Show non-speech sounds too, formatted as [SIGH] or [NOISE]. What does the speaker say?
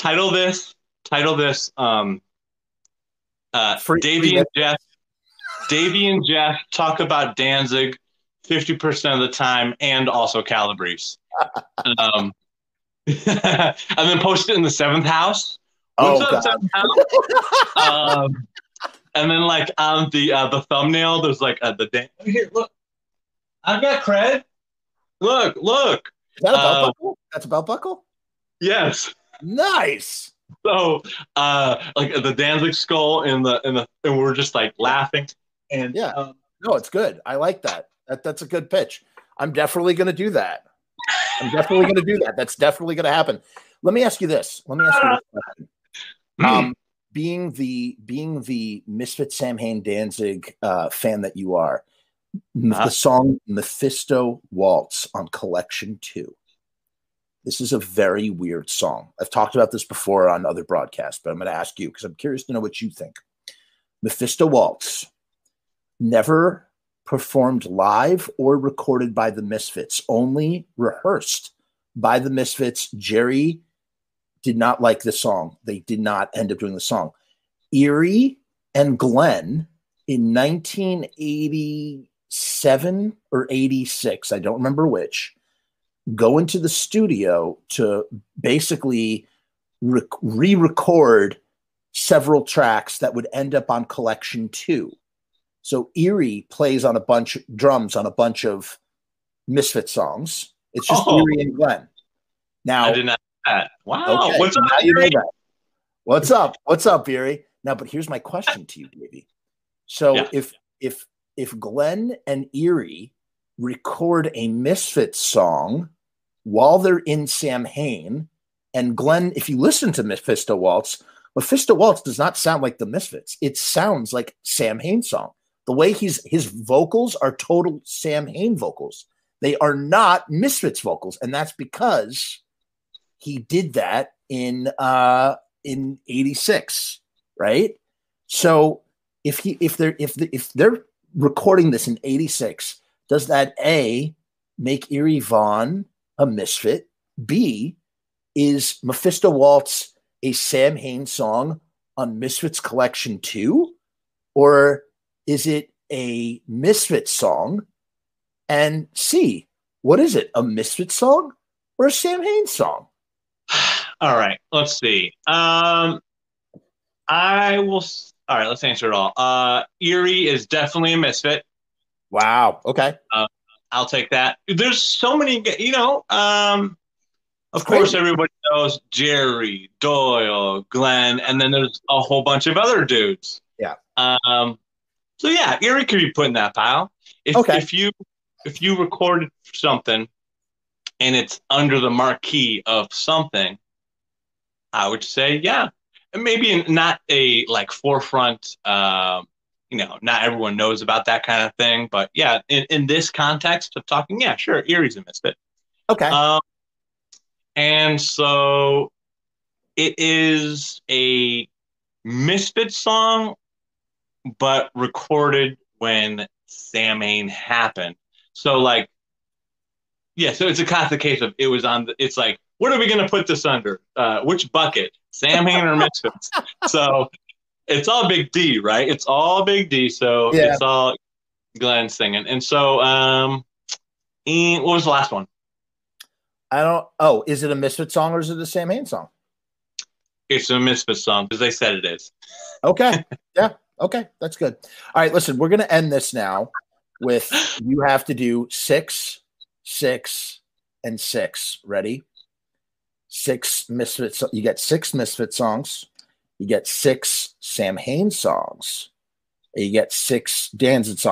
title this. Title this. Um, uh, Free- Davey free and Jeff. Davey and Jeff talk about Danzig fifty percent of the time, and also Calabrese. [LAUGHS] um, [LAUGHS] and then post it in the seventh house. Oh, up, seventh house? um, and then like on the uh, the thumbnail, there's like uh, the Dan- here. Look, I've got cred. Look, look. Is that a belt Uh, buckle? That's a belt buckle? Yes. Nice. So, uh, like the Danzig skull in the in the, and we're just like laughing. And Yeah. um, No, it's good. I like that. that that's a good pitch. I'm definitely going to do that. I'm definitely going to do that. That's definitely going to happen. Let me ask you this. Let me ask you this question. [LAUGHS] Um, being the being the Misfit Samhain Danzig uh, fan that you are, Uh-huh. the song Mephisto Waltz on Collection Two. This is a very weird song. I've talked about this before on other broadcasts, but I'm going to ask you because I'm curious to know what you think. Mephisto Waltz, never performed live or recorded by the Misfits, only rehearsed by the Misfits. Jerry did not like the song. They did not end up doing the song. Eerie and Glenn in 1987 or 86, I don't remember which, go into the studio to basically re record several tracks that would end up on collection two. So Eerie plays on a bunch drums on a bunch of Misfit songs. It's just Oh. Eerie and Glenn. Now, I did not. know that. Wow. Okay, What's up? you know that. What's up? What's up, Eerie? Now, but here's my question to you, baby. So Yeah. if if if Glenn and Eerie record a Misfit song while they're in Samhain, and Glenn, if you listen to Mephisto Waltz, Mephisto Waltz does not sound like the Misfits. It sounds like Samhain song. The way he's his vocals are total Samhain vocals. They are not Misfits vocals, and that's because he did that in uh in 86 right so if he if they're if the, if they're recording this in 86 does that a make eerie von a misfit b is mephisto waltz a samhain song on misfits collection 2 or is it a misfit song and c what is it a misfit song or a samhain song [SIGHS] All right. Let's see. Um, I will. s- All right. Let's answer it all. Uh, Eerie is definitely a misfit. Wow. Okay. I'll take that. There's so many. You know. Um, of course, everybody knows Jerry, Doyle, Glenn, and then there's a whole bunch of other dudes. Yeah. Um. So yeah, Eerie could be put in that pile. If Okay. if you if you recorded something and it's under the marquee of something, I would say yeah. And maybe not a like forefront. Um, you know, not everyone knows about that kind of thing, but yeah, in, in this context of talking, yeah, sure, Eerie's a misfit. Okay. Um, and so it is a Misfit song, but recorded when Samhain happened. So, like, yeah, so it's a classic case of it was on the, it's like, what are we going to put this under? Uh, which bucket? Samhain or Misfits? [LAUGHS] so it's all Big D, right? It's all Big D. So Yeah. it's all Glenn singing. And so, um, and what was the last one? I don't. Oh, is it a Misfit song or is it the Samhain song? It's a Misfit song because they said it is. Okay. [LAUGHS] yeah. Okay. That's good. All right. Listen, we're going to end this now with you have to do six, six, and six. Ready? Six Misfit. so- You get six Misfit songs. You get six Samhain songs. You get six Danzig songs.